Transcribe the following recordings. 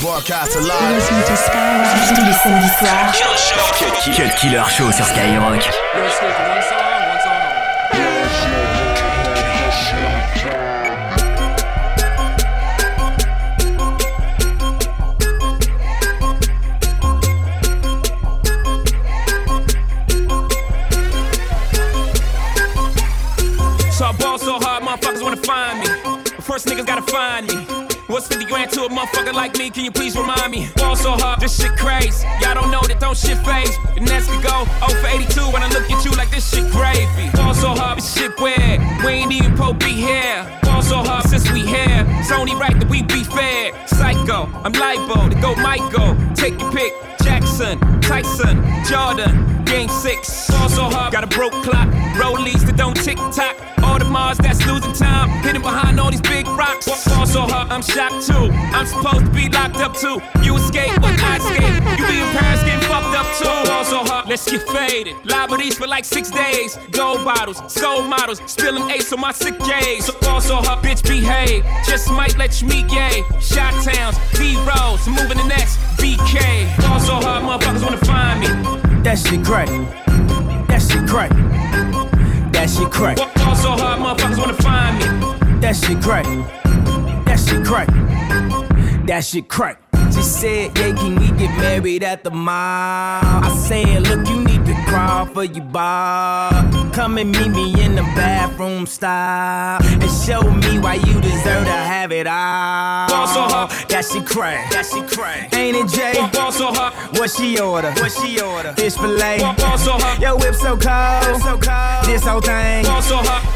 Broadcast live. tous les samedis soirs. Cut Killer Show sur Skyrock. So I ball so hard, motherfuckers wanna find me. But first niggas gotta find me. What's 50 grand to a motherfucker like me? Can you please remind me? Ball so hard, this shit crazy. Y'all don't know that don't shit phase. And next could go 0 for 82 when I look at you like this shit gravy. Ball so hard, this shit weird. We ain't even Pope be here. Ball so hard since we here. It's only right that we be fair. Psycho, I'm libo to go Michael. Take your pick. Jackson, Tyson, Jordan, Game 6. Ball so hard, got a broke clock. Rollies that don't tick tock. Audemars that's losing time. Hidden behind all these big rocks. Ball so hard, I'm shocked too. I'm supposed to be locked up too. You escape, but I escape. You be in Paris getting fucked up too. Ball so hard, let's get faded. Liberties for like six days. Gold bottles, soul models. Spilling ace on my sick days. So also so hard, bitch behave. Just might let you meet gay. Shot towns, B rolls, moving the next BK. Ball so hard, motherfuckers wanna find me. That shit crack. That shit crack. That shit crack. Ball so hard, motherfuckers wanna find me. That shit crack. That shit crack. That shit crack. She said, yeah, can we get married at the mall? I said, look, you need to crawl for your bar. Come and meet me in the bathroom style. And show me why you deserve to have it all. Ball so hot, That shit crack. That shit crack. Ain't it, Jay? Ball so hot. What she order? What she order? Fish fillet. Ball so hard. Yo, whip so cold. so cold. This whole thing. Ball so hard.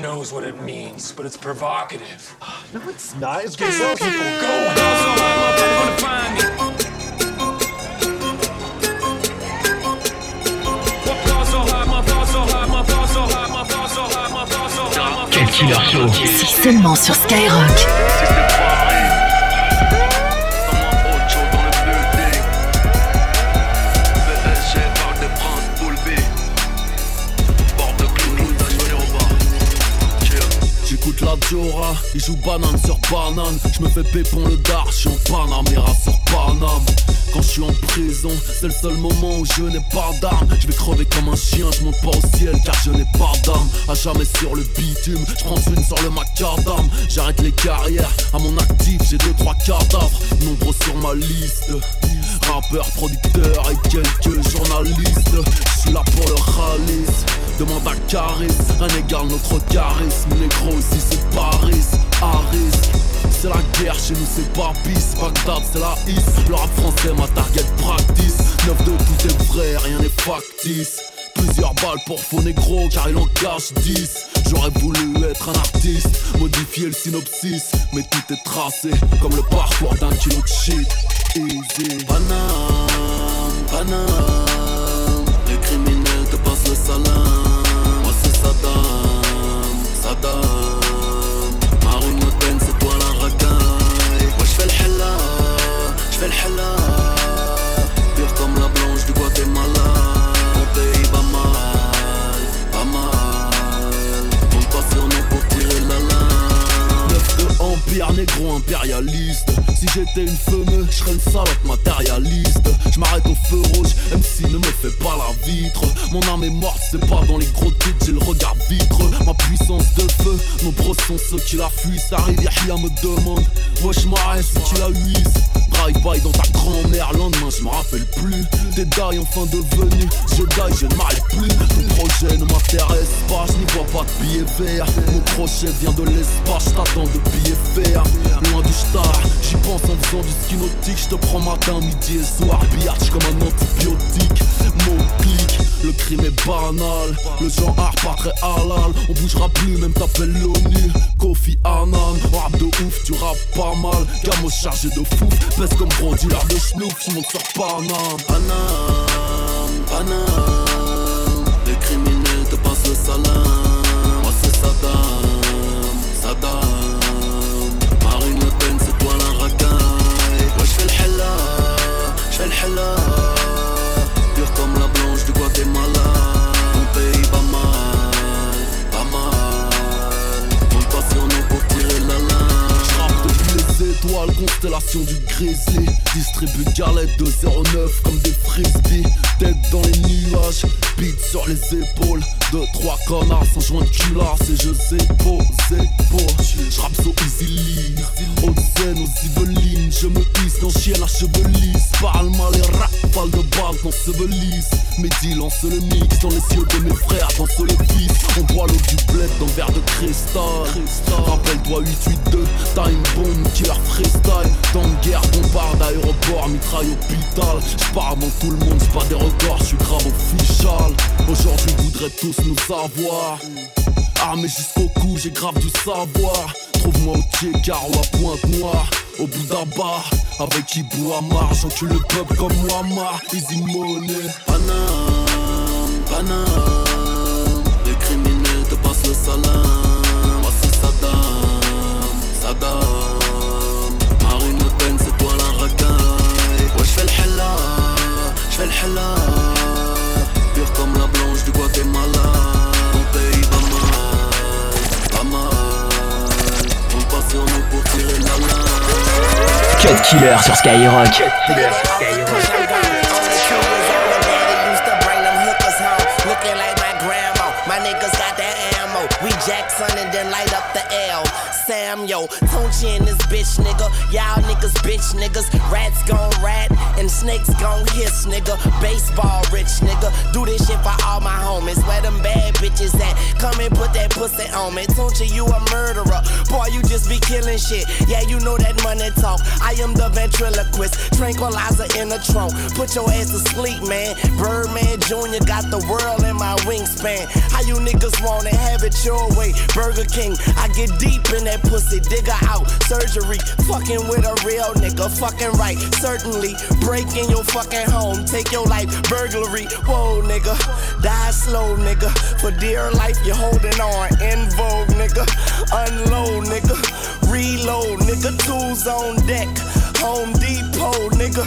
knows what it means, but it's provocative. No, it's not. It's gonna get people Go Ball so hard, motherfuckers wanna find me. Ball so hard, my ball so hard, my ball so hard, my ball so hard, my ball so hard, my Cut ball so Killer hard. Show. C'est seulement sur Skyrock. Il joue banane sur banane. Je me fais pépon le dar, je suis en Panamera sur Paname. Quand je suis en prison, c'est le seul moment où je n'ai pas d'armes. Je vais crever comme un chien, je monte pas au ciel car je n'ai pas d'âme. À jamais sur le bitume, je une sur le macadam. J'arrête les carrières, à mon actif j'ai deux trois cadavres. Nombreux sur ma liste. Rappeur, producteur et quelques journalistes. Je suis là pour le ralice. Demande à Caris, un égal notre charisme. Négro ici c'est Paris, risque. C'est la guerre, chez nous c'est pas bis Bagdad c'est la is, le rap français ma target practice. 9 de tout est vrai, rien n'est factice. Plusieurs balles pour faux négro car il en cache 10 J'aurais voulu être un artiste, modifier le synopsis. Mais tout est tracé comme le parcours d'un kilo de shit. Easy. Les criminels السلام وصي صدام صدام معون مدين ست وأنا غكاي وش في الحلة وش في الحلة بيحكم لبلونج دي غواتيمالا مطيبة معاه empire négro impérialiste. Si j'étais une fumeux, je serais une salope matérialiste. Je m'arrête au feu rouge, MC ne me fait pas la vitre. Mon âme est morte, c'est pas dans les gros titres, j'ai le regard vitre. Ma puissance de feu, nombreux sont ceux qui la fuient Ça arrive, me demande Wesh m'arrête si tu la huisses Drive-by dans ta grand-mère, lendemain je me rappelle plus T'es die enfin devenu, je die, je ne m'arrête plus. Ton projet ne m'intéresse pas, je n'y vois pas de billets verts. Mon crochet vient de l'espace, j't'attends de billets verts. Loin du star, j'y pense en faisant du ski nautique. Je te prends matin, midi et soir, billard comme un antibiotique. Mon clic, le crime est banal. Le genre art pas très halal. On bougera plus, même t'appelles l'ONU Kofi Annan, rap de ouf, tu rappes pas mal. Gamo chargé de fou, J'arrive comme gros dealer de schnouf, je monte sur Paname. Paname, Paname. Les criminels te passent le salam. Moi c'est Saddam, Saddam. Marine Le Pen c'est toi la racaille. Moi j'fais le hella, j'fais le hella. Pure comme la blanche du Guatemala du grésé Distribue galettes de 09 comme des frisbees. Tête dans les nuages, beat sur les épaules. De trois connards sans joint de culasse Et je zépo, zépo J'rappe so easily Aux zen, aux Yvelines. Je me hisse dans chien à cheveux lisses Parle mal les rafales de balles s'ensevelissent Mes deals lancent le mix dans les yeux de mes frères Dans le fils. On boit l'eau du bled dans verre de cristal. Rappelle-toi 882 Time bomb, killer freestyle. Dans guerre, bombarde, aéroport, mitraille, hôpital J'pars avant tout le monde, c'est pas des records, j'suis grave official Aujourd'hui voudraient tous nous savoir Armé jusqu'au cou, j'ai grave du savoir. Trouve-moi au car ou à pointe noire Au bout d'un bar, avec Ibou Amar J'encule le peuple comme Muammar Easy money. Panam, Panam Les criminels te passent le salam. C'est Saddam, Saddam Ouais j'fais le hella, j'fais le hella. Pure comme la blanche du Guatemala. Mon pays va mal, pas mal. On passionne pour tirer la lame Cut Killer sur Skyrock. Looking Jackson and then light up the L. Sam, yo, Tunechi and this bitch, nigga. Y'all niggas, bitch, niggas. Rats gon' rat and snakes gon' hiss, nigga. Baseball rich, nigga. Do this shit for all my homies. Where them bad bitches at? Come and put that pussy on me. Tunechi, you a murderer. Boy, you just be killing shit. Yeah, you know that money talk. I am the ventriloquist. Tranquilizer in the trunk. Put your ass to sleep, man. Birdman Jr. got the world in my wingspan. How you niggas wanna have it your way? Burger King, I get deep in that pussy, digger out. Surgery, fucking with a real nigga, fucking right. Certainly, breaking your fucking home, take your life, burglary. Whoa, nigga, die slow, nigga. For dear life, you're holding on. In vogue, nigga. Unload, nigga. Reload, nigga. Tools on deck. Home Depot, nigga.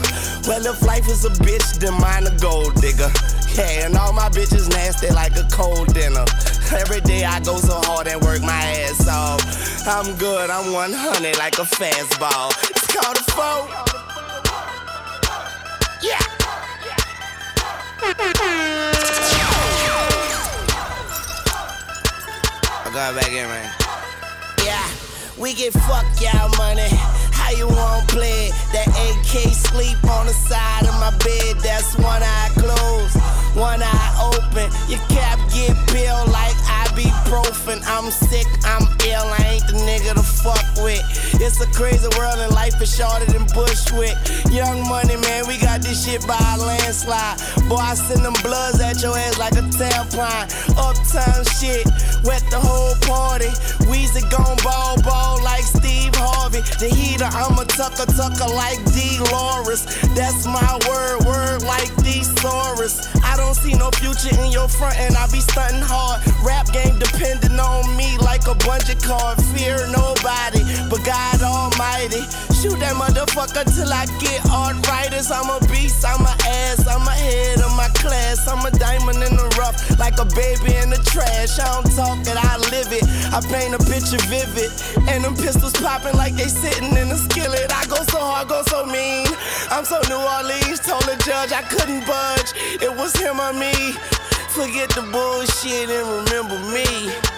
Well, if life is a bitch, then mine a gold digger. And all my bitches nasty like a cold dinner. Every day I go so hard and work my ass off. I'm good, I'm 100 like a fastball. It's called a foe. Yeah. I got back in, man. Yeah, we get fuck y'all money. How you want play? That AK sleep on the side of my bed. That's one eye closed, one eye open. Your cap get peeled like ibuprofen. I'm sick, I'm ill. I ain't the nigga to fuck with. It's a crazy world and life is shorter than Bushwick. Young money, man, we got this shit by a landslide. Boy, I send them bloods at your ass like a tampon. Uptown shit, wet the whole party. Weezy gon' ball ball like Steve Harvey. The heater, I'm a tucker tucker like D. Loris. That's my word, word like. I don't see no future in your front and I be stunting hard. Rap game depending on me like a bungee cord. Fear nobody but God Shoot that motherfucker till I get arthritis. I'm a beast, I'm a ass, I'm ahead of my class. I'm a diamond in the rough, like a baby in the trash. I don't talk it, I live it. I paint a picture vivid. And them pistols popping like they sitting in a skillet. I go so hard, go so mean. I'm so New Orleans, told the judge I couldn't budge. It was him or me. Forget the bullshit and remember me.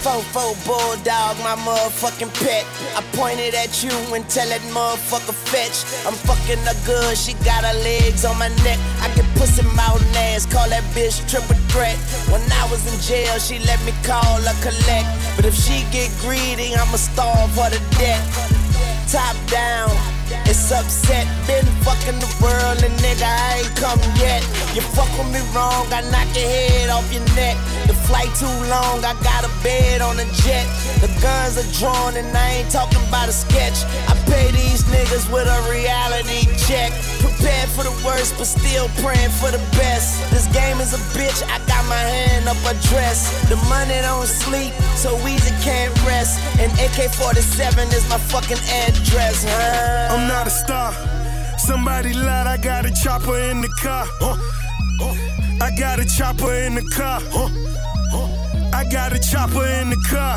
Fofo bulldog, my motherfucking pet. I pointed at you and tell that motherfucker fetch. I'm fucking a good, she got her legs on my neck. I get pussy mouth and ass, call that bitch triple threat. When I was in jail, she let me call her collect. But if she get greedy, I'ma starve her to death. Top down it's upset, been fucking the world, and nigga, I ain't come yet. You fuck with me wrong, I knock your head off your neck. The flight too long, I got a bed on a jet. The guns are drawn, and I ain't talking about a sketch. I pay these niggas with a reality check. Prepared for the worst, but still praying for the best. This game is a bitch, I got my hand up a dress. The money don't sleep, so easy can't rest. And AK 47 is my fucking address, huh? I'm not a star. Somebody lied, I got a chopper in the car. Huh? I got a chopper in the car. Huh? I got a chopper in the car.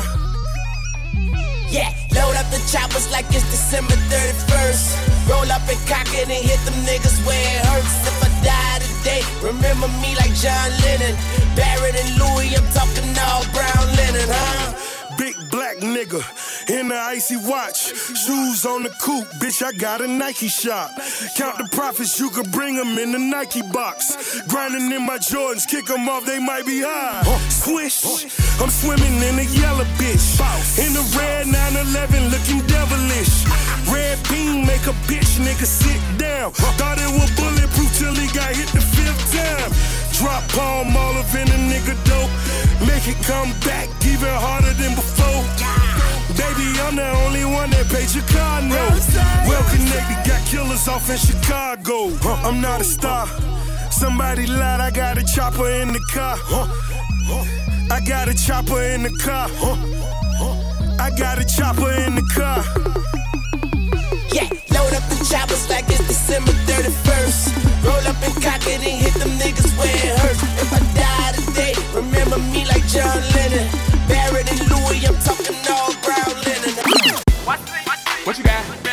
Yeah, load up the choppers like it's December 31st. Roll up and cock it and hit them niggas where it hurts. If I die today, remember me like John Lennon. Barrett and Louis, I'm talking all brown linen, huh? Big black nigga in the icy watch. Shoes on the coupe, bitch, I got a Nike shop. Count the profits, you can bring them in the Nike box. Grinding in my Jordans, kick them off, they might be high. Swish, I'm swimming in a yellow bitch. In the red 911, looking devilish. Red beam make a bitch nigga sit down. Thought it was bulletproof till he got hit the fifth time. Drop palm all of in a nigga dope. Make it come back even harder than before. Baby, I'm the only one that paid your car. Well connected, got killers off in Chicago. I'm not a star. Somebody lied, I got a chopper in the car. I got a chopper in the car. I got a chopper in the car. Yeah, load up the choppers like it's December 31st. Roll up and cock it and hit them niggas where it hurts. If I die today, remember me like John Lennon. Barrett and Louis, I'm talking all brown linen. What you got?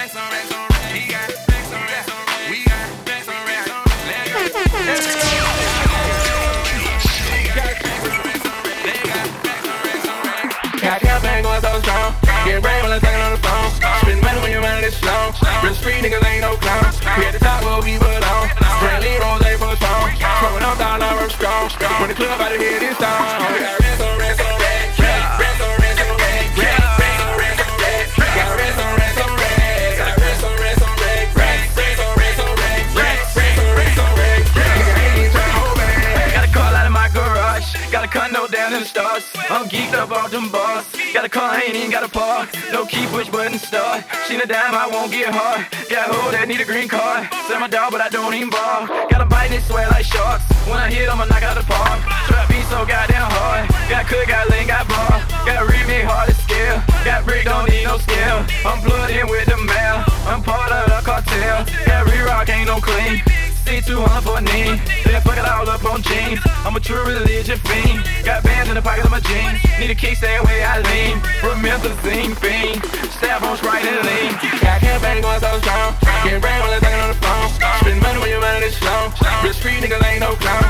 Call out of my garage. Got a condo down in the stars. I'm geeked up off them bars. Got a car, ain't even got a park. No key, push button start. Seen a dime, I won't get hard. Got a hoe that need a green card. Sell my dog, but I don't even ball. Got a bite and it sweat like sharks. When I hit, I'ma knock out the park. Trap beat so goddamn hard. Got cook, got lean, got bar. Got remake hard to scale. Got brick, don't need no scale. I'm plugged with the mail. I'm part of the cartel. Got re-rock, ain't no clean. C200 for a knee. Then fuck it all up on jeans. I'm a true religion fiend. Got bands in the pocket of my jeans. Need a key, stay away, I lean. Promethazine fiend. Stab on Sprite and lean. Got campaign going so. Get brain while I'm on the phone. Spend money when you're running this slow. Real street niggas ain't no clowns.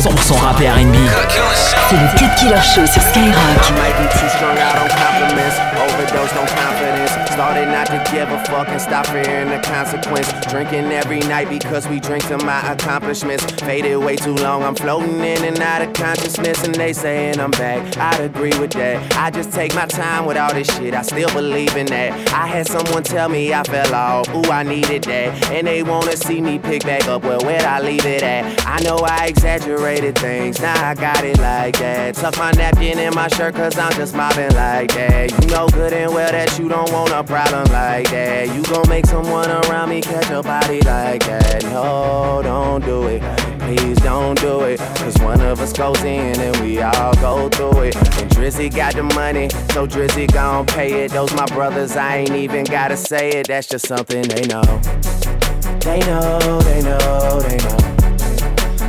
100% rap et R&B. C'est le Cut Killer Show sur Skyrock. Started not to give a fuck and stop fearing the consequence. Drinking every night because we drink to my accomplishments. Faded way too long. I'm floating in and out of consciousness, and they saying I'm back. I'd agree with that. I just take my time with all this shit. I still believe in that. I had someone tell me I fell off. Ooh, I needed that. And they wanna see me pick back up. Well, where'd I leave it at? I know I exaggerated things. Now I got it like that. Tuck my napkin in my shirt, cause I'm just mobbing like that. You know good and well that you don't want a problem like that. You gon' make someone around me catch a body like that. No, don't do it. Please don't do it. Cause one of us goes in and we all go through it. And Drizzy got the money, so Drizzy gon' pay it. Those my brothers, I ain't even gotta say it. That's just something they know. They know, they know, they know.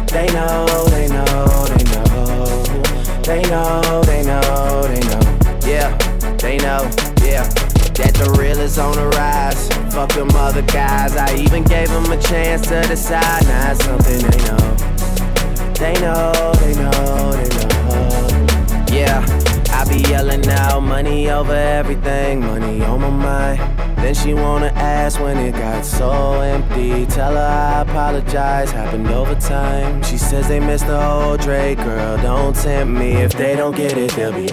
They know, they know, they know. They know, they know, they know. Yeah, they know, yeah. That the real is on the rise. Fuck them other guys. I even gave them a chance to decide. Now it's something they know. They know, they know, they know. Yeah. I be yelling out money over everything, money on my mind. Then she wanna ask when it got so empty. Tell her I apologize, happened over time. She says they missed the whole Drake, girl, don't tempt me. If they don't get it, they'll be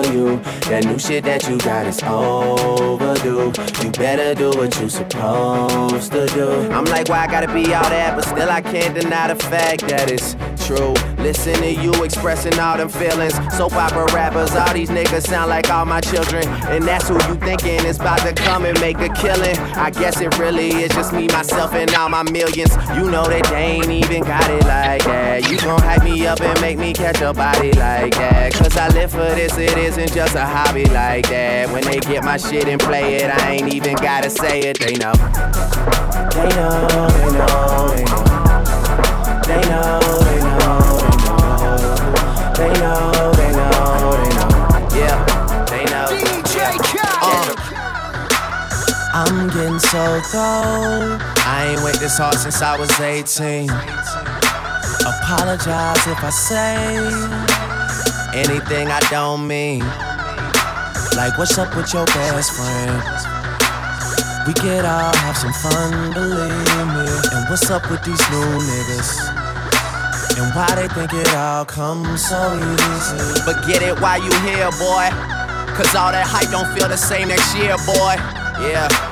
you. That new shit that you got is overdue. You better do what you supposed to do. I'm like, why I gotta be all that? But still, I can't deny the fact that it's true. Listen to you expressing all them feelings. Soap opera rappers, all these niggas sound like all my children. And that's who you thinking is about to come and make a killing. I guess it really is just me, myself, and all my millions. You know that they ain't even got it like that. You gon' hype me up and make me catch a body like that. Cause I live for this, it isn't just a hobby like that. When they get my shit and play it, I ain't even gotta say it, they know. They know, they know, they know. They know, they know, they know. They know, they know, they know. Yeah, they know. DJ uh. I'm getting so cold. I ain't wait this hard since I was 18. Apologize if I say anything I don't mean. Like, what's up with your best friend? We could all have some fun, believe me. And what's up with these new niggas? And why they think it all comes so easy. But get it while you here, boy. Cause all that hype don't feel the same next year, boy. Yeah.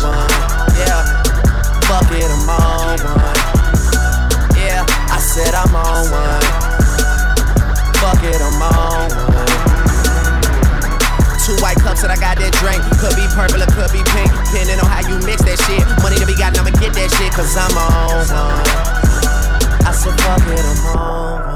one. Yeah, fuck it, I'm on one. Yeah, I said I'm on one. Fuck it, I'm on one. Two white cups that I got that drink. Could be purple or could be pink, depending on how you mix that shit. Money to be got, I'ma get that shit, cause I'm on one. I said, fuck it, I'm on one.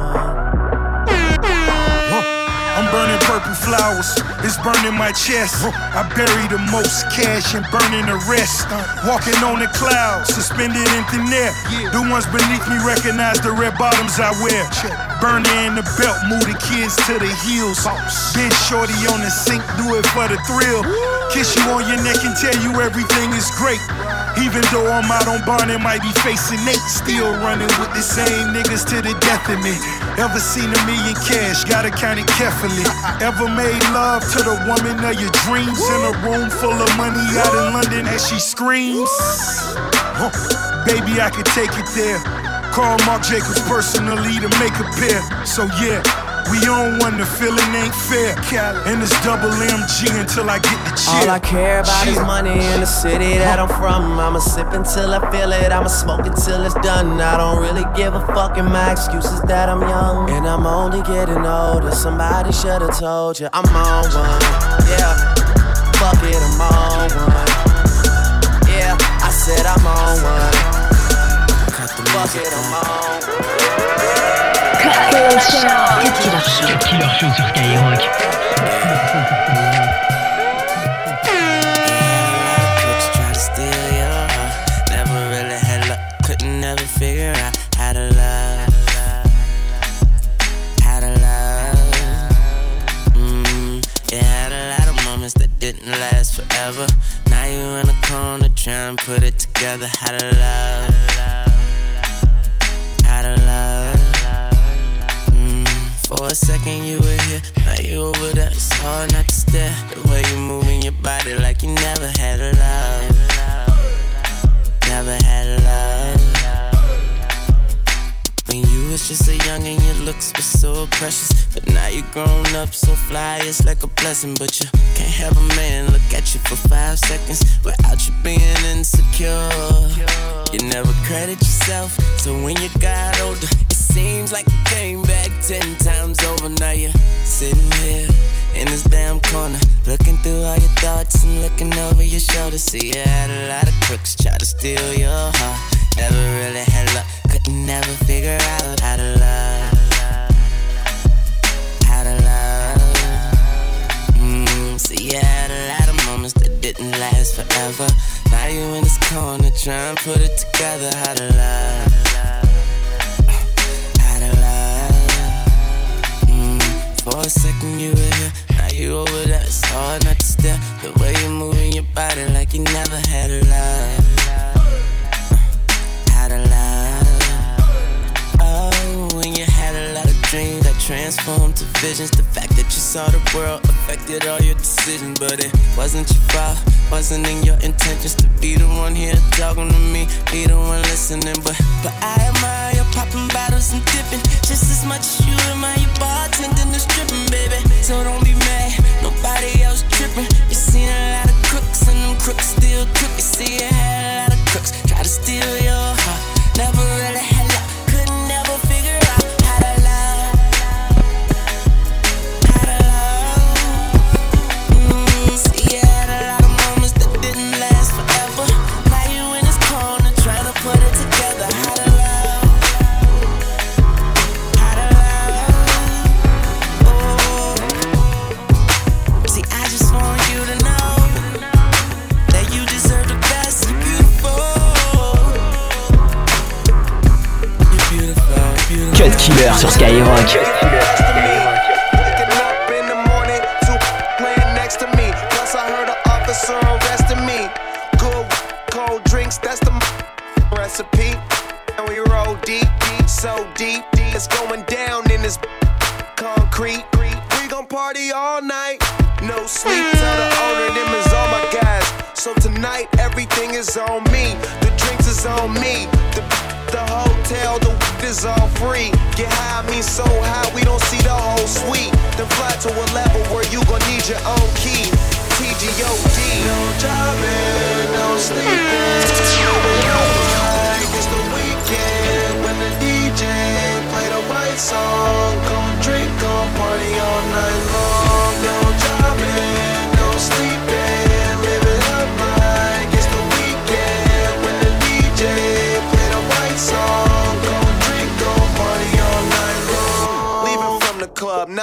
Flowers, it's burning my chest. I bury the most cash and burning the rest. Walking on the clouds, suspended in thin air. The ones beneath me recognize the red bottoms I wear. Burning in the belt, move the kids to the heels. Been shorty on the sink, do it for the thrill. Kiss you on your neck and tell you everything is great. Even though I'm out on bond and might be facing eight, still running with the same niggas to the death of me. Ever seen a million cash, gotta count it carefully. Ever made love to the woman of your dreams in a room full of money out in London as she screams? Huh. Baby, I could take it there. Call Marc Jacobs personally to make a pair. So yeah. We on one, the feeling ain't fair. And it's double MG until I get the cheer. All I care about is money in the city that I'm from. I'ma sip until I feel it. I'ma smoke until it's done. I don't really give a fuck, and my excuse is that I'm young. And I'm only getting older. Somebody should've told you I'm on one. Yeah, fuck it, I'm on one. Yeah, I said I'm on one. Fuck it, I'm on one. Killer Killer. Mm, that didn't last forever. Now you in corner trying to put it together. How to love. How to love. For a second you were here, now you over there. It's hard not to stare. The way you moving your body like you never had a love. Never had a love. When you was just a young and your looks were so precious. But now you grown up so fly, it's like a blessing. But you can't have a man look at you for five seconds without you being insecure. You never credit yourself, so when you got older, Seems like you came back ten times over. Now you're sitting here in this damn corner, looking through all your thoughts and looking over your shoulder. See, you had a lot of crooks try to steal your heart. Never really had luck, couldn't never figure out how to love. How to love. Mm, see, you had a lot of moments that didn't last forever. Now you in this corner trying to put it together. How to love. Visions. The fact that you saw the world affected all your decisions, but it wasn't your fault. Wasn't in your intentions to be the one here talking to me, be the one listening. But but I admire your popping bottles and dipping just as much as you admire your bartending and stripping, baby. So don't be mad, nobody else tripping. You seen a lot of crooks and them crooks still crook. You see you had a lot of crooks try to steal your heart. Never really Killer sur Skyrock. Get high, me so high we don't see the whole suite. Then fly to a level where you gon' need your own key. TGOD. No driving, no sleeping. It's the weekend when the DJ play the right song. Gon' drink, gon' party all night long.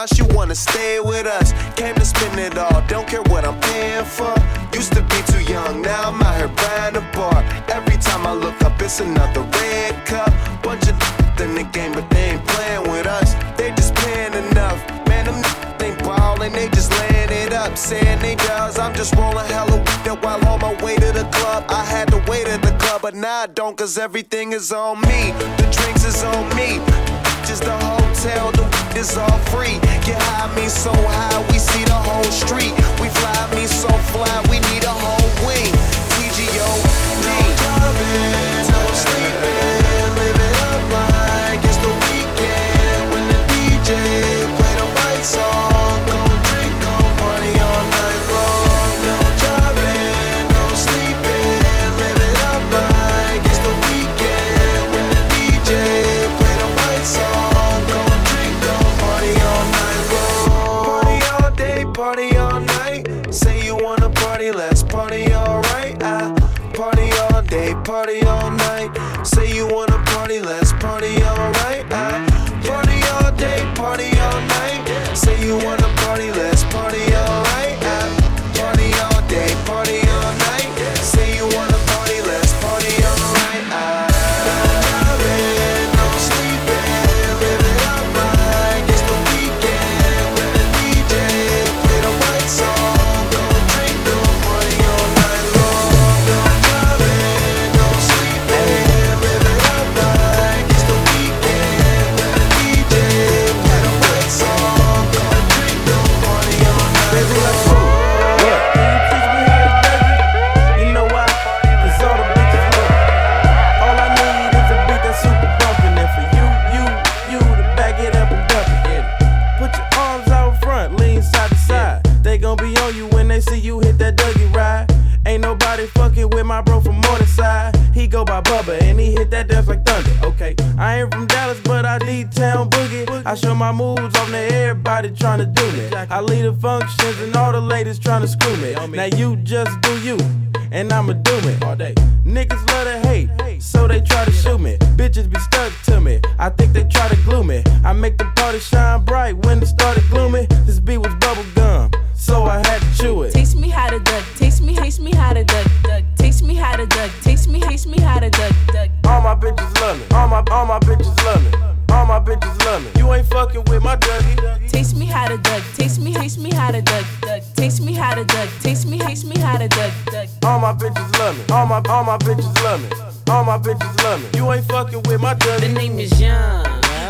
Now she wanna stay with us. Came to spend it all, don't care what I'm paying for. Used to be too young, now I'm out here buying a bar. Every time I look up, it's another red cup. Bunch of in the game, but they ain't playing with us. They just paying enough. Man, them ain't ballin', they just laying it up. Saying they does, I'm just rolling hella with it while on my way to the club. I had to wait at the club, but now I don't, cause everything is on me. The drinks is on me. Just the hotel, the is all free. Get high, me so high, we see the whole street. We fly, me so fly, we need a whole wing. TGO, no Bubba and he hit that dance like thunder. Okay, I ain't from Dallas, but I need town boogie. I show my moves on there, everybody tryna do me. I lead the functions and all the ladies tryna screw me. Now you just do you, and I'ma do it all day. Niggas love to hate, so they try to shoot me. Bitches be stuck to me, I think they try to glue me. I make the party shine bright when it started gloomy. This beat was bubble gum, so I had to chew it. Taste me how to duck, taste me, taste me how to duck, duck. Taste me how to duck, taste me, taste me how to duck, duck. All my bitches love me, all my all my bitches love me. All my bitches love me. You ain't fucking with my Dougie. Taste me how to duck, taste me, taste me how to duck, duck. Taste me how to duck, taste me, taste me how to duck, duck. All my bitches love me. All my all my bitches love me. All my bitches love me. You ain't fucking with my Dougie. The name is Young.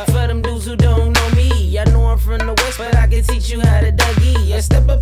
For them dudes who don't know me, I know I'm from the west, but I can teach you how to Dougie. I step up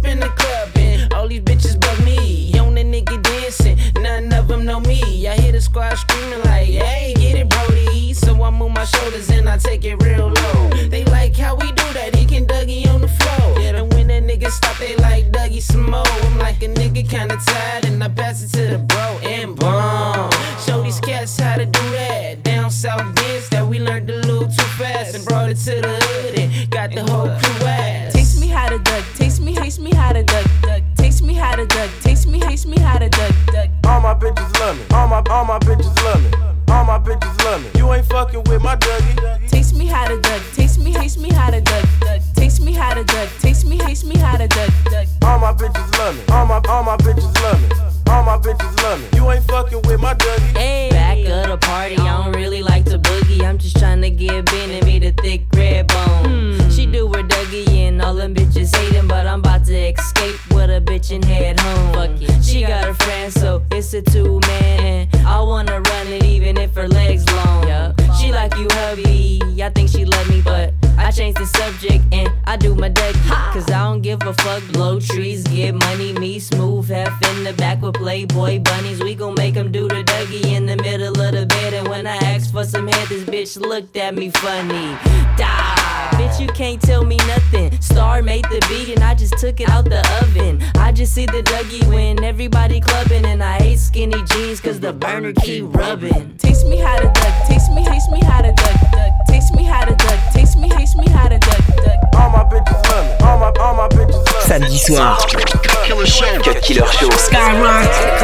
just trying to get Ben and me the thick red bone. Hmm. She do her Dougie and all them bitches hating, but I'm about to escape with a bitch and head home. Fuck it. She got a friend, so it's a two man. I wanna subject and I do my Dougie. Cause I don't give a fuck. Blow trees, get money. Me smooth, half in the back with Playboy bunnies. We gon' make 'em do the Dougie in the middle of the bed. And when I asked for some head, this bitch looked at me funny. Die, bitch, you can't tell me nothing. Star made the beat and I just took it out the oven. I just see the Dougie when everybody clubbing. And I hate skinny jeans cause the burner keep rubbing. Taste me how to duck, taste me, taste me how to duck, duck. Taste me how to duck, me, taste me how to duck, duck. All my bitches love me. All my all my bitches love me. Samedi soir, Killer show. Cut Killer Show. Skyrock.